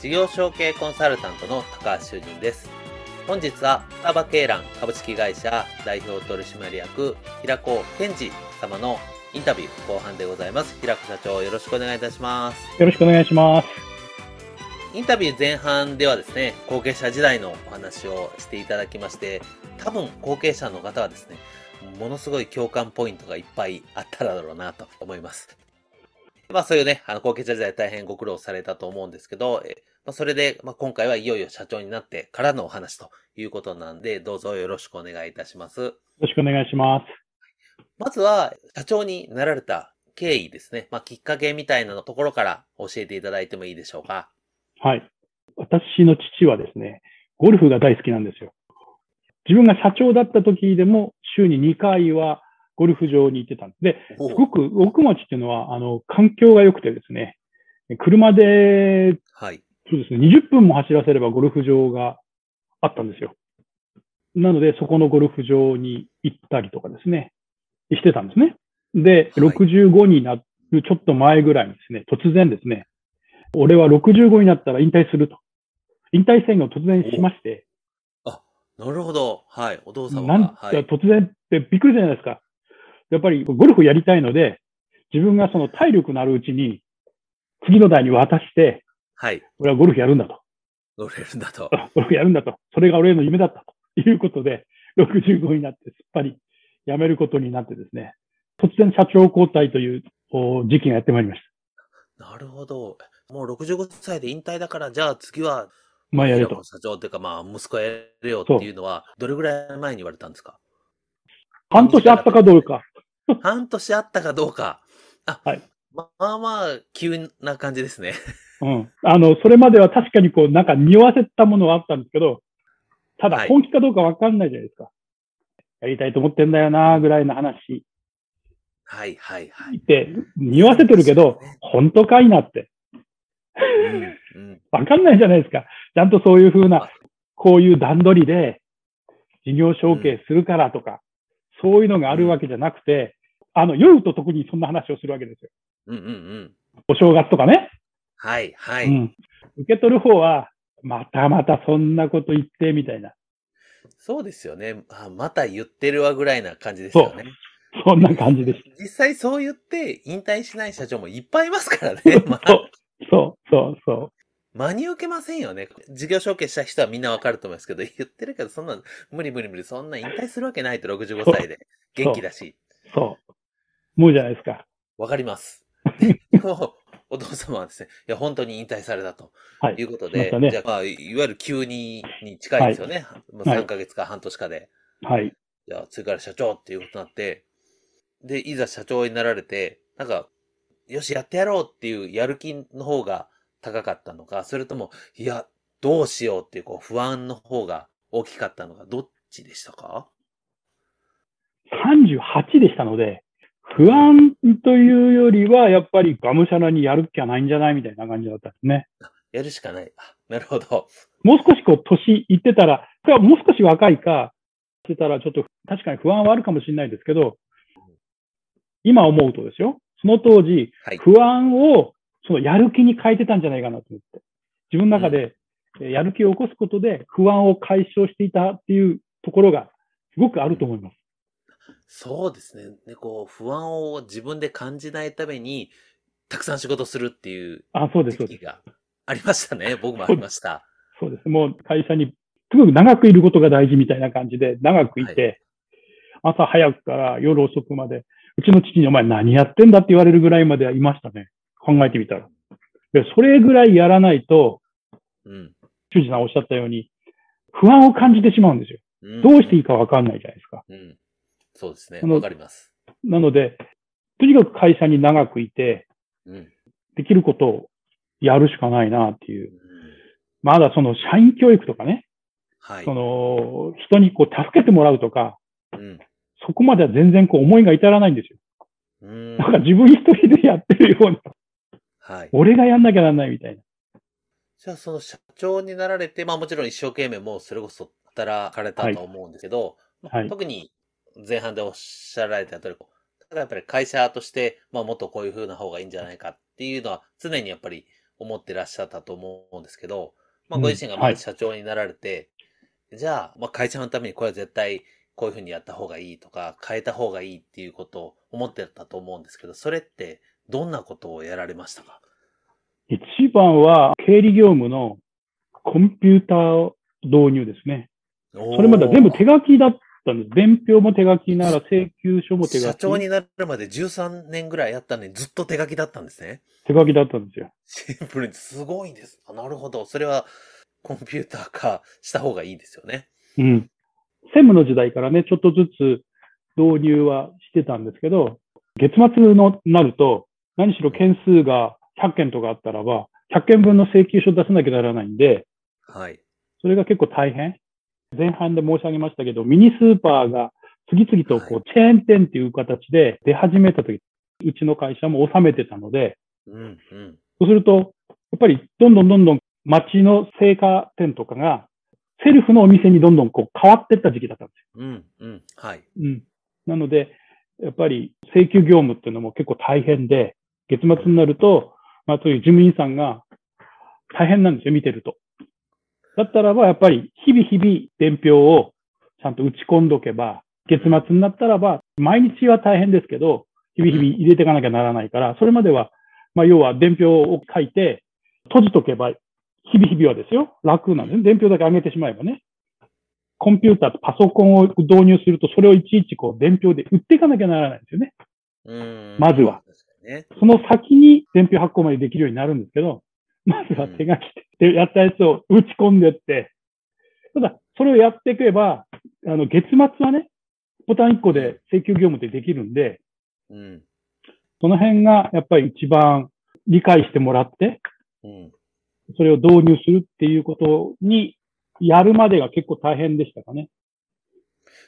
事業承継コンサルタントの高橋修人です。本日は双葉鶏卵株式会社代表取締役平子健二様のインタビュー後半でございます。平子社長よろしくお願いいたします。よろしくお願いします。インタビュー前半ではですね、後継者時代のお話をしていただきまして、多分後継者の方はですね、ものすごい共感ポイントがいっぱいあっただろうなと思います。まあそういうね、あの後継者時代大変ご苦労されたと思うんですけど、えまあ、それで、まあ、今回はいよいよ社長になってからのお話ということなんで、どうぞよろしくお願いいたします。よろしくお願いします。まずは、社長になられた経緯ですね。まあ、きっかけみたいなところから教えていただいてもいいでしょうか。はい。私の父はですね、ゴルフが大好きなんですよ。自分が社長だった時でも週に2回はゴルフ場に行ってたんです。で、すごく奥町っていうのは、あの、環境が良くてですね、車で、はい。そうですね。20分も走らせればゴルフ場があったんですよ。なので、そこのゴルフ場に行ったりとかですね、してたんですね。で、はい、65になるちょっと前ぐらいにですね、突然ですね、俺は65になったら引退すると。引退宣言を突然しまして。あ、なるほど。はい。お父様が。なんか突然ってびっくりじゃないですか。やっぱりゴルフやりたいので、自分がその体力のあるうちに、次の代に渡して、はい。俺はゴルフやるんだと。ゴルフやるんだと。ゴルフやるんだと。それが俺の夢だったということで、65になってすっぱり辞めることになってですね、突然社長交代という時期がやってまいりました。なるほど。もう65歳で引退だから、じゃあ次は、まあやれと。社長っていうか、まあ息子やれよっていうのは、どれぐらい前に言われたんですか？半年あったかどうか。半年あったかどうか。あ、はい。まあまあ、急な感じですね。うん。あの、それまでは確かにこう、なんか匂わせたものはあったんですけど、ただ本気かどうかわかんないじゃないですか。はい、やりたいと思ってんだよな、ぐらいの話。はいはいはい。で、匂わせてるけど、ね、本当かいなって。うん、わかんないじゃないですか。ちゃんとそういうふうな、こういう段取りで、事業承継するからとか、そういうのがあるわけじゃなくて、あの、夜と特にそんな話をするわけですよ。うんうんうん。お正月とかね。はい、はい、うん。受け取る方は、またまたそんなこと言って、みたいな。そうですよね。あまた言ってるわぐらいな感じですよね。そんな感じです。実際そう言って引退しない社長もいっぱいいますからね。まあ、そう、そう、そう、そう。真に受けませんよね。事業承継した人はみんなわかると思いますけど、言ってるけど、そんな、無理無理無理、そんな引退するわけないと65歳で。元気だし。そう。思うじゃないですか。わかります。お父様はですね、いや、本当に引退されたということで、はいね、じゃあ、まあ、いわゆる急にに近いですよね。はい、3ヶ月か半年かで。はい。じゃあ、次から社長っていうことになって、で、いざ社長になられて、なんか、よし、やってやろうっていうやる気の方が高かったのか、それとも、いや、どうしようっていうこう不安の方が大きかったのか、どっちでしたか ?38 でしたので、不安というよりは、やっぱりがむしゃらにやるっきゃないんじゃないみたいな感じだったんですね。やるしかない。なるほど。もう少しこう、年いってたら、もう少し若いか、してたらちょっと確かに不安はあるかもしれないですけど、今思うとですよ。その当時、不安をそのやる気に変えてたんじゃないかなと思って。自分の中でやる気を起こすことで不安を解消していたっていうところがすごくあると思います。そうですね。で、こう、不安を自分で感じないために、たくさん仕事するっていうあ、そうです、時期がありましたね。僕もありました。そうです。もう会社にすごく長くいることが大事みたいな感じで、長くいて、朝早くから夜遅くまで、うちの父にお前何やってんだって言われるぐらいまではいましたね。考えてみたら。でそれぐらいやらないと、うん。修二さんおっしゃったように、不安を感じてしまうんですよ。うんどうしていいかわかんないじゃないですか。うん。そうですね。わかります。なので、とにかく会社に長くいて、うん。できることをやるしかないなっていうう。んまだその社員教育とかね、はい。その人にこう助けてもらうとか、うん。そこまでは全然こう思いが至らないんですよ。うんなんか自分一人でやってるような、はい。俺がやんなきゃなんないみたいな。じゃあ、その社長になられて、まあもちろん一生懸命もうそれこそ働かれたと思うんですけど、まあはい特に前半でおっしゃられた通り、ただやっぱり会社として、まあもっとこういう風な方がいいんじゃないかっていうのは常にやっぱり思ってらっしゃったと思うんですけど、まあうんご自身がまあはい社長になられて、じゃあ、まあ会社のためにこれは絶対こういう風にやった方がいいとか、変えた方がいいっていうことを思ってたと思うんですけど、それってどんなことをやられましたか？一番は経理業務のコンピューター導入ですね。そそれまでは全部手書きだった。伝票も手書きなら請求書も手書き。社長になるまで13年ぐらいやったのにずっと手書きだったんですね。手書きだったんですよ。シンプルにすごいです。あなるほど。それはコンピューター化した方がいいですよね。うん。専務の時代からね、ちょっとずつ導入はしてたんですけど、月末のなると、何しろ件数が100件とかあったらば、100件分の請求書出さなきゃならないんで、はい。それが結構大変。前半で申し上げましたけど、ミニスーパーが次々とこう、チェーン店っていう形で出始めたとき、うちの会社も収めてたので、うん、うん。そうすると、やっぱりどんどんどんどん街の青果店とかが、セルフのお店にどんどんこう変わっていった時期だったんですよ。うん、うん。はい。うん。なので、やっぱり請求業務っていうのも結構大変で、月末になると、まあそういう事務員さんが大変なんですよ、見てると。だったらば、やっぱり日々日々伝票をちゃんと打ち込んどけば、月末になったらば、毎日は大変ですけど、日々日々入れていかなきゃならないから、それまでは、まあ要は伝票を書いて、閉じとけば、日々日々はですよ、楽なんですね。伝票だけ上げてしまえばね。コンピューターとパソコンを導入すると、それをいちいちこう伝票で売っていかなきゃならないんですよね。うん。まずは。その先に伝票発行までできるようになるんですけど、まずは手書きでやったやつを打ち込んでって、ただ、それをやっていけば、あの、月末はね、ボタン1個で請求業務ってできるんで、うん。その辺がやっぱり一番理解してもらって、うん。それを導入するっていうことにやるまでが結構大変でしたかね。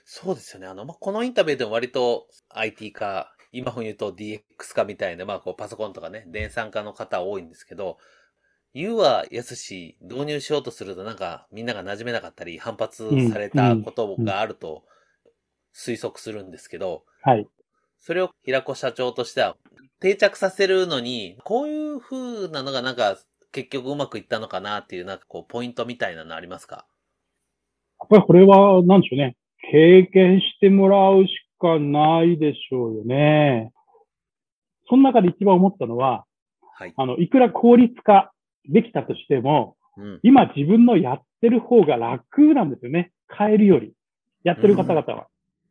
そうですよね。あの、まあ、このインタビューでも割と IT 化、今風に言うと DX 化みたいな、まあ、こう、パソコンとかね、電産化の方多いんですけど、言うは安し、導入しようとするとなんかみんなが馴染めなかったり、反発されたことがあると推測するんですけど、はい。それを平子社長としては定着させるのに、こういう風なのがなんか結局うまくいったのかなっていうなんかこうポイントみたいなのありますか？やっぱりこれは、なんでしょうね。経験してもらうしかないでしょうよね。その中で一番思ったのは、はい。あの、いくら効率化できたとしても、うん。今自分のやってる方が楽なんですよね。変えるより。やってる方々は。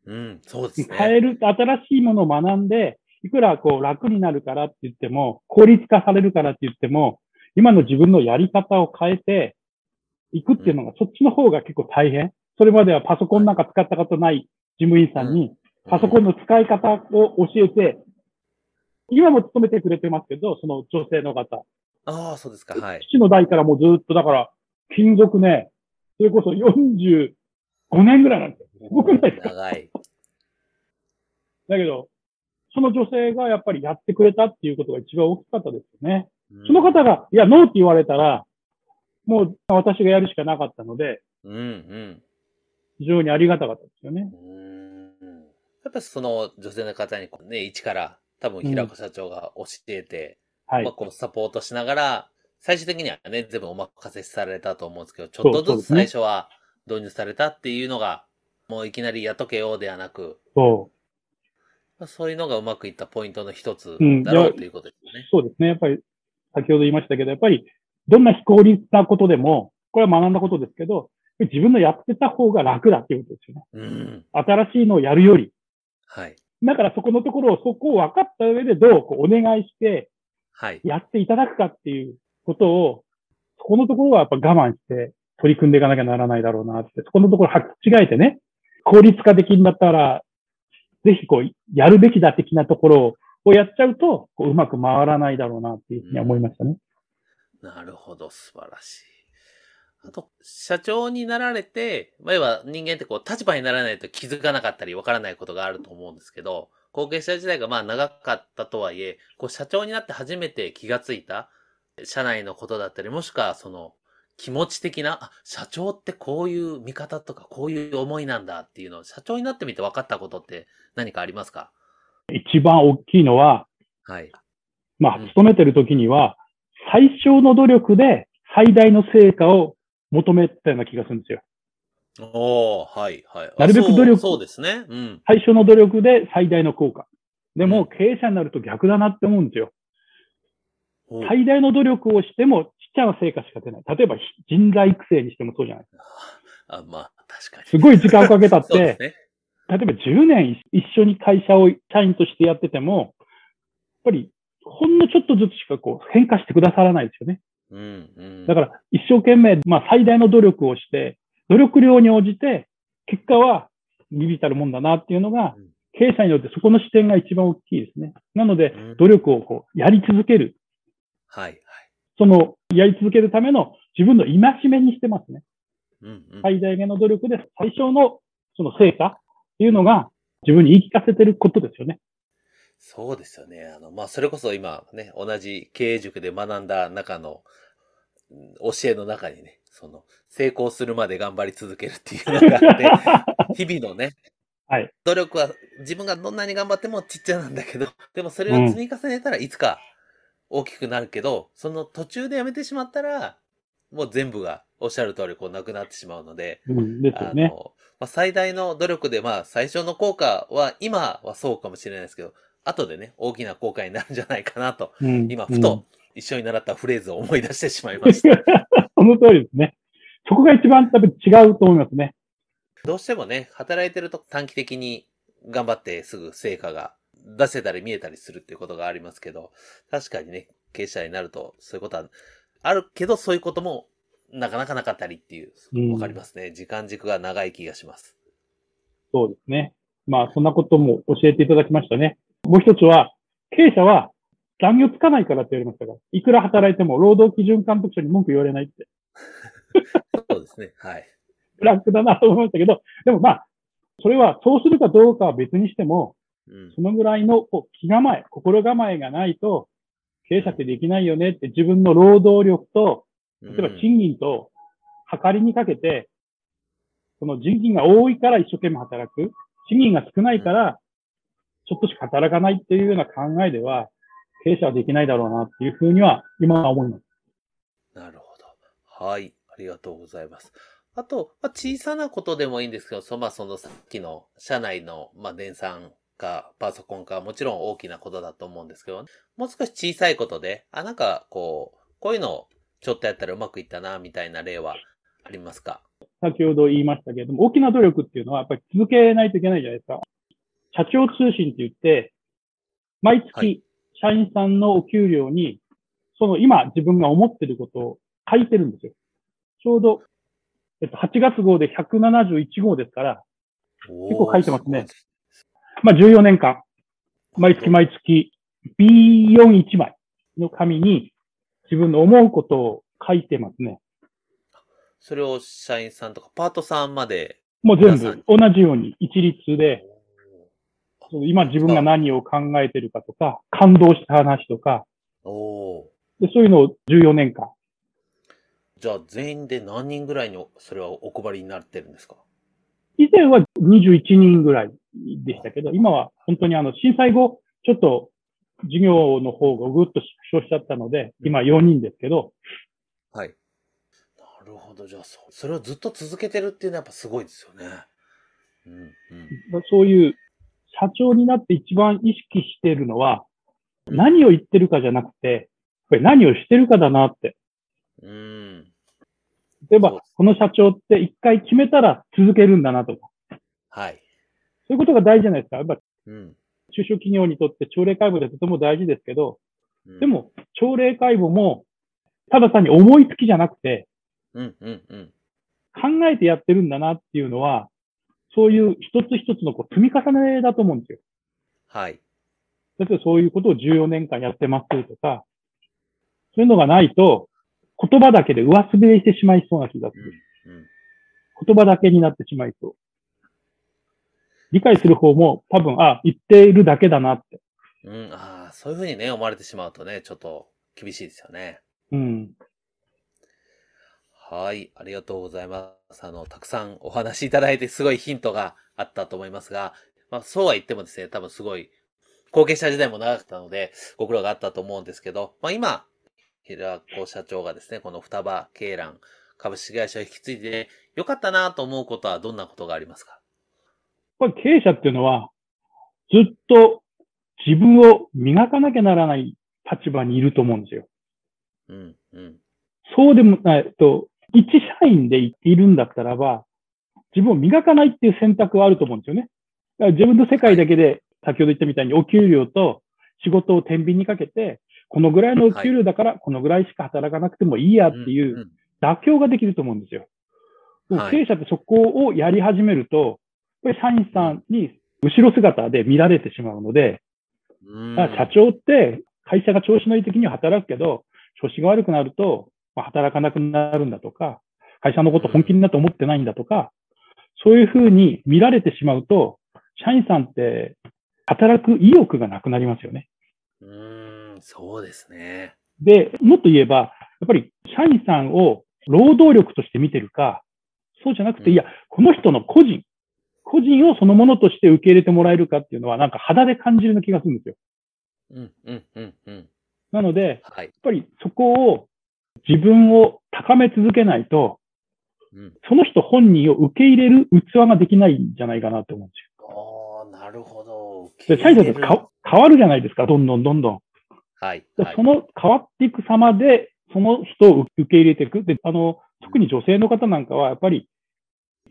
うん、そうですね。変える、新しいものを学んで、いくらこう楽になるからって言っても、効率化されるからって言っても、今の自分のやり方を変えていくっていうのが、そっちの方が結構大変。それまではパソコンなんか使ったことない事務員さんに、パソコンの使い方を教えて、今も勤めてくれてますけど、その女性の方。ああ、そうですか。はい。父の代からもうずっと、だから、勤続ね、それこそ45年ぐらいなんですよ。すごくないですか長い。だけど、その女性がやっぱりやってくれたっていうことが一番大きかったですよね。その方が、いや、ノーって言われたら、もう私がやるしかなかったので、うん、うん。非常にありがたかったですよね。うん。やっぱその女性の方にこうね、一から多分平子社長が教えて、はいまあ。こうサポートしながら、最終的にはね、全部お任せされたと思うんですけど、ちょっとずつ最初は導入されたっていうのが、もういきなりやっとけようではなく、そまあそういうのがうまくいったポイントの一つうんだろうということですうね。。そうですね。やっぱり、先ほど言いましたけど、やっぱり、どんな非効率なことでも、これは学んだことですけど、自分のやってた方が楽だっていうことですよね。うん。新しいのをやるより。はい。だからそこのところを、そこを分かった上でどうこうお願いしてはい。やっていただくかっていうことを、そこのところはやっぱ我慢して取り組んでいかなきゃならないだろうなって、そこのところ履き違えてね、効率化できるんだったら、ぜひこう、やるべきだ的なところをやっちゃうと、こううまく回らないだろうなっていうふうに思いましたね。なるほど、素晴らしい。あと、社長になられて、まあ、要は人間ってこう、立場にならないと気づかなかったりわからないことがあると思うんですけど、後継者時代がまあ長かったとはいえ、こう、社長になって初めて気がついた、社内のことだったり、もしくはその、気持ち的な、あ、社長ってこういう見方とか、こういう思いなんだっていうのを、社長になってみて分かったことって何かありますか？一番大きいのは、はい。まあうん、勤めてる時には、最小の努力で最大の成果を求めたような気がするんですよ。おー、はい、はい。なるべく努力あそうそうですね。うん。最小の努力で最大の効果。でうんも、経営者になると逆だなって思うんですよ。お最大の努力をしても、ちっちゃな成果しか出ない。例えば、人材育成にしてもそうじゃないですか。あ、まあ、確かに。すごい時間をかけたってす、ね。例えば10年一緒に会社を社員としてやってても、やっぱり、ほんのちょっとずつしかこう変化してくださらないですよね。うん、うん。だから、一生懸命、まあ、最大の努力をして、努力量に応じて、結果は、ビビたるもんだなっていうのがうん、経営者によってそこの視点が一番大きいですね。なのでうん、努力をこう、やり続ける。はい、はい。その、やり続けるための自分の戒めにしてますね。うん、うん。最大限の努力で最小のその成果っていうのが自分に言い聞かせてることですよね。そうですよね。あの、まあ、それこそ今ね、同じ経営塾で学んだ中の、うん教えの中にね、その、成功するまで頑張り続けるっていうのがあって、日々のね、はい。努力は自分がどんなに頑張ってもちっちゃなんだけど、でもそれを積み重ねたらいつか大きくなるけど、その途中でやめてしまったら、もう全部がおっしゃる通りこうなくなってしまうので、うん、ですよあね。の、まあ、最大の努力で、まあ、最初の効果は、今はそうかもしれないですけど、後でね、大きな効果になるんじゃないかなと、うん、今、ふと一緒に習ったフレーズを思い出してしまいました。うん。その通りですね。そこが一番多分違うと思いますね。どうしてもね、働いてると短期的に頑張ってすぐ成果が出せたり見えたりするっていうことがありますけど、確かにね、経営者になるとそういうことはあるけど、そういうこともなかなかなかったりっていうう、んわかりますね。時間軸が長い気がします。そうですね。まあ、そんなことも教えていただきましたね。もう一つは、経営者は残業つかないからって言われましたから、いくら働いても労働基準監督署に文句言われないって。そうですね。はい。楽だなと思いましたけど、でもまあ、それはそうするかどうかは別にしても、うんそのぐらいのこう気構え、心構えがないと、経営者ってできないよねって自分の労働力と、例えば賃金と、測りにかけて、その人金が多いから一生懸命働く、賃金が少ないから、ちょっとしか働かないっていうような考えでは、経営者はできないだろうなっていうふうには、今は思います。なるほど。はい。ありがとうございます。あと、まあ、小さなことでもいいんですけど、そまあ、そのさっきの社内の、まあ、電算かパソコンか、もちろん大きなことだと思うんですけど、もう少し小さいことで、あ、なんか、こう、こういうのちょっとやったらうまくいったな、みたいな例はありますか？先ほど言いましたけれども、大きな努力っていうのはやっぱり続けないといけないじゃないですか。社長通信って言って、毎はい月社員さんのお給料に、その今自分が思ってることを書いてるんですよ。ちょうど、えっと、8月号で171号ですから、結構書いてますねまあ14年間、毎月毎月 B41 枚の紙に自分の思うことを書いてますね。それを社員さんとかパートさんまで。もう全部同じように一律で、今自分が何を考えてるかとか、感動した話とか、おおでそういうのを14年間。ー。じゃあ全員で何人ぐらいにそれはお配りになってるんですか？以前は21人ぐらいでしたけど、今は本当にあの震災後、ちょっと事業の方がぐっと縮小しちゃったので、今4人ですけど、はい。なるほど。じゃあそ、それをずっと続けてるっていうのはやっぱすごいですよね。うん、うん。そういう社長になって一番意識しているのは、何を言ってるかじゃなくて、やっぱり何をしてるかだなって。うん。例えば、この社長って一回決めたら続けるんだなとか。はい。そういうことが大事じゃないですか。やっぱうん。中小企業にとって朝礼解剖ってとても大事ですけど、うんで、も、朝礼解剖も、ただ単に思いつきじゃなくて、うん、うん、うん。考えてやってるんだなっていうのは、そういう一つ一つのこう積み重ねだと思うんですよ。はい。例えばそういうことを14年間やってますとか、そういうのがないと、言葉だけで上滑りしてしまいそうな気がすうんる。、うん。言葉だけになってしまいそう。理解する方も多分、あ、言っているだけだなって。うん、ああ、そういうふうにね、思われてしまうとね、ちょっと厳しいですよね。うん。はい、ありがとうございます。あの、たくさんお話しいただいて、すごいヒントがあったと思いますが、まあ、そうは言ってもですね、多分すごい、後継者時代も長かったので、ご苦労があったと思うんですけど、まあ今、平子社長がですね、この双葉鶏卵株式会社を引き継いで、良かったなと思うことはどんなことがありますか？やっぱり経営者っていうのは、ずっと自分を磨かなきゃならない立場にいると思うんですよ。うん、うん。そうでもない、と、一社員でいるんだったらば、自分を磨かないっていう選択はあると思うんですよね。だから自分の世界だけで、先ほど言ったみたいにお給料と仕事を天秤にかけて、このぐらいのお給料だから、このぐらいしか働かなくてもいいやっていううん。妥協ができると思うんですよ。経営者ってそこをやり始めると、やっぱり社員さんに後ろ姿で見られてしまうので、社長って会社が調子のいい時には働くけど、調子が悪くなると、まあ、働かなくなるんだとか、会社のこと本気になって思ってないんだとか、そういうふうに見られてしまうと、社員さんって働く意欲がなくなりますよね。うーん、そうですね。で、もっと言えば、やっぱり社員さんを労働力として見てるか、そうじゃなくて、うんいや、この人の個人、個人をそのものとして受け入れてもらえるかっていうのは、なんか肌で感じるような気がするんですよ。うん、うん、うん、うん。なので、はい。やっぱりそこを自分を高め続けないと、うん。その人本人を受け入れる器ができないんじゃないかなと思うんですおー、なるほど。よ。で、社員さんってか変わるじゃないですか、どんどんどんどん。はい。はいでその変わっていく様で、その人を受け入れていく。で、あの、特に女性の方なんかは、やっぱり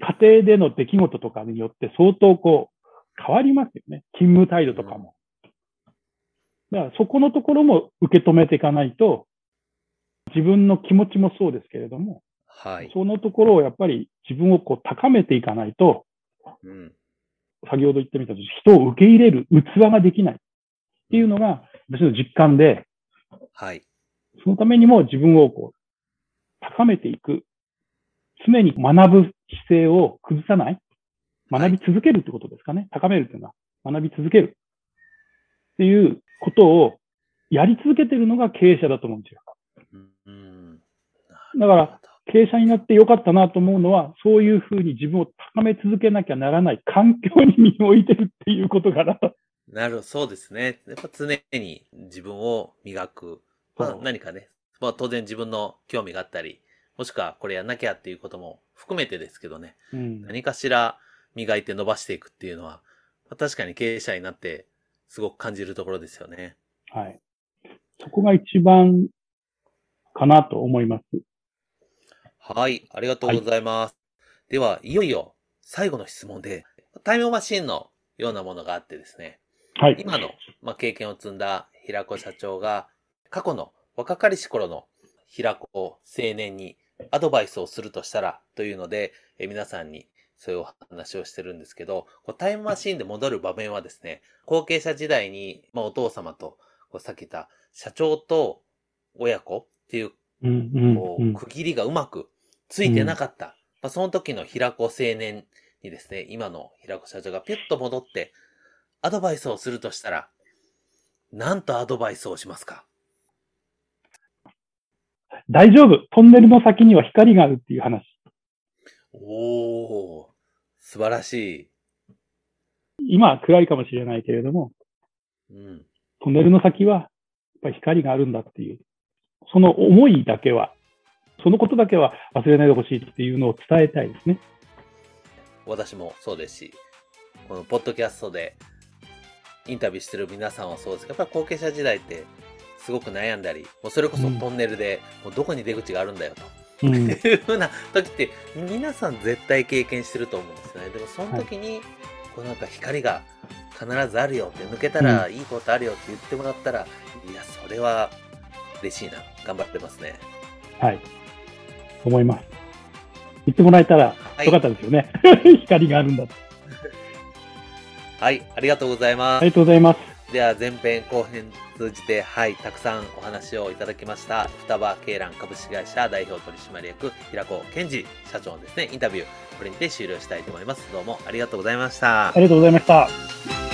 家庭での出来事とかによって相当こう、変わりますよね。勤務態度とかも。だからそこのところも受け止めていかないと、自分の気持ちもそうですけれども、はい。そのところをやっぱり自分をこう高めていかないと、うん。先ほど言ってみたと人を受け入れる器ができないっていうのが私の実感で、はい。そのためにも自分をこう高めていく。常に学ぶ姿勢を崩さない。学び続けるってことですかね。高めるっていうのは学び続ける。っていうことをやり続けてるのが経営者だと思うんですよ。うん。だから、経営者になってよかったなと思うのは、そういうふうに自分を高め続けなきゃならない環境に身を置いてるっていうことかなと。なるそうですね。やっぱ常に自分を磨く。まあ何かね。まあ当然自分の興味があったり、もしくはこれやんなきゃっていうことも含めてですけどね。うん何かしら磨いて伸ばしていくっていうのは、まあ確かに経営者になってすごく感じるところですよね。はい。そこが一番かなと思います。はい、ありがとうございます。では、いよいよ最後の質問で、タイムマシンのようなものがあってですね、はい。今の、まあ、経験を積んだ平子社長が、過去の若かりし頃の平子青年にアドバイスをするとしたらというので、え皆さんにそういうお話をしてるんですけど、こうタイムマシンで戻る場面はですね、後継者時代に、まあ、お父様と、こうさっき言った社長と親子っていうこう、うん区切りがうまくついてなかった。まあ、その時の平子青年にですね、今の平子社長がピュッと戻って、アドバイスをするとしたら、なんとアドバイスをしますか？大丈夫。トンネルの先には光があるっていう話。おー、素晴らし今は暗いかもしれないけれども、い。うん。トンネルの先はやっぱり光があるんだっていう、その思いだけは、そのことだけは忘れないでほしいっていうのを伝えたいですね。私もそうですし、このポッドキャストでインタビューしてる皆さんはそうですけど、やっぱり後継者時代ってすごく悩んだり、もうそれこそトンネルで、もうどこに出口があるんだよと。うん。いうふうな時って皆さん絶対経験してると思うんですよね。でもその時に、こうなんか光が必ずあるよって抜けたらいいことあるよって言ってもらったら、いや、それは嬉しいな。頑張ってますね。はい。思います。言ってもらえたらはいよかったですよね。光があるんだと。はい、ありがとうございます。ありがとうございます。では前編後編通じて、はい、たくさんお話をいただきました。双葉鶏卵株式会社代表取締役、平子健二社長のですね、インタビュー、これにて終了したいと思います。どうもありがとうございましたあ。りがとうございました。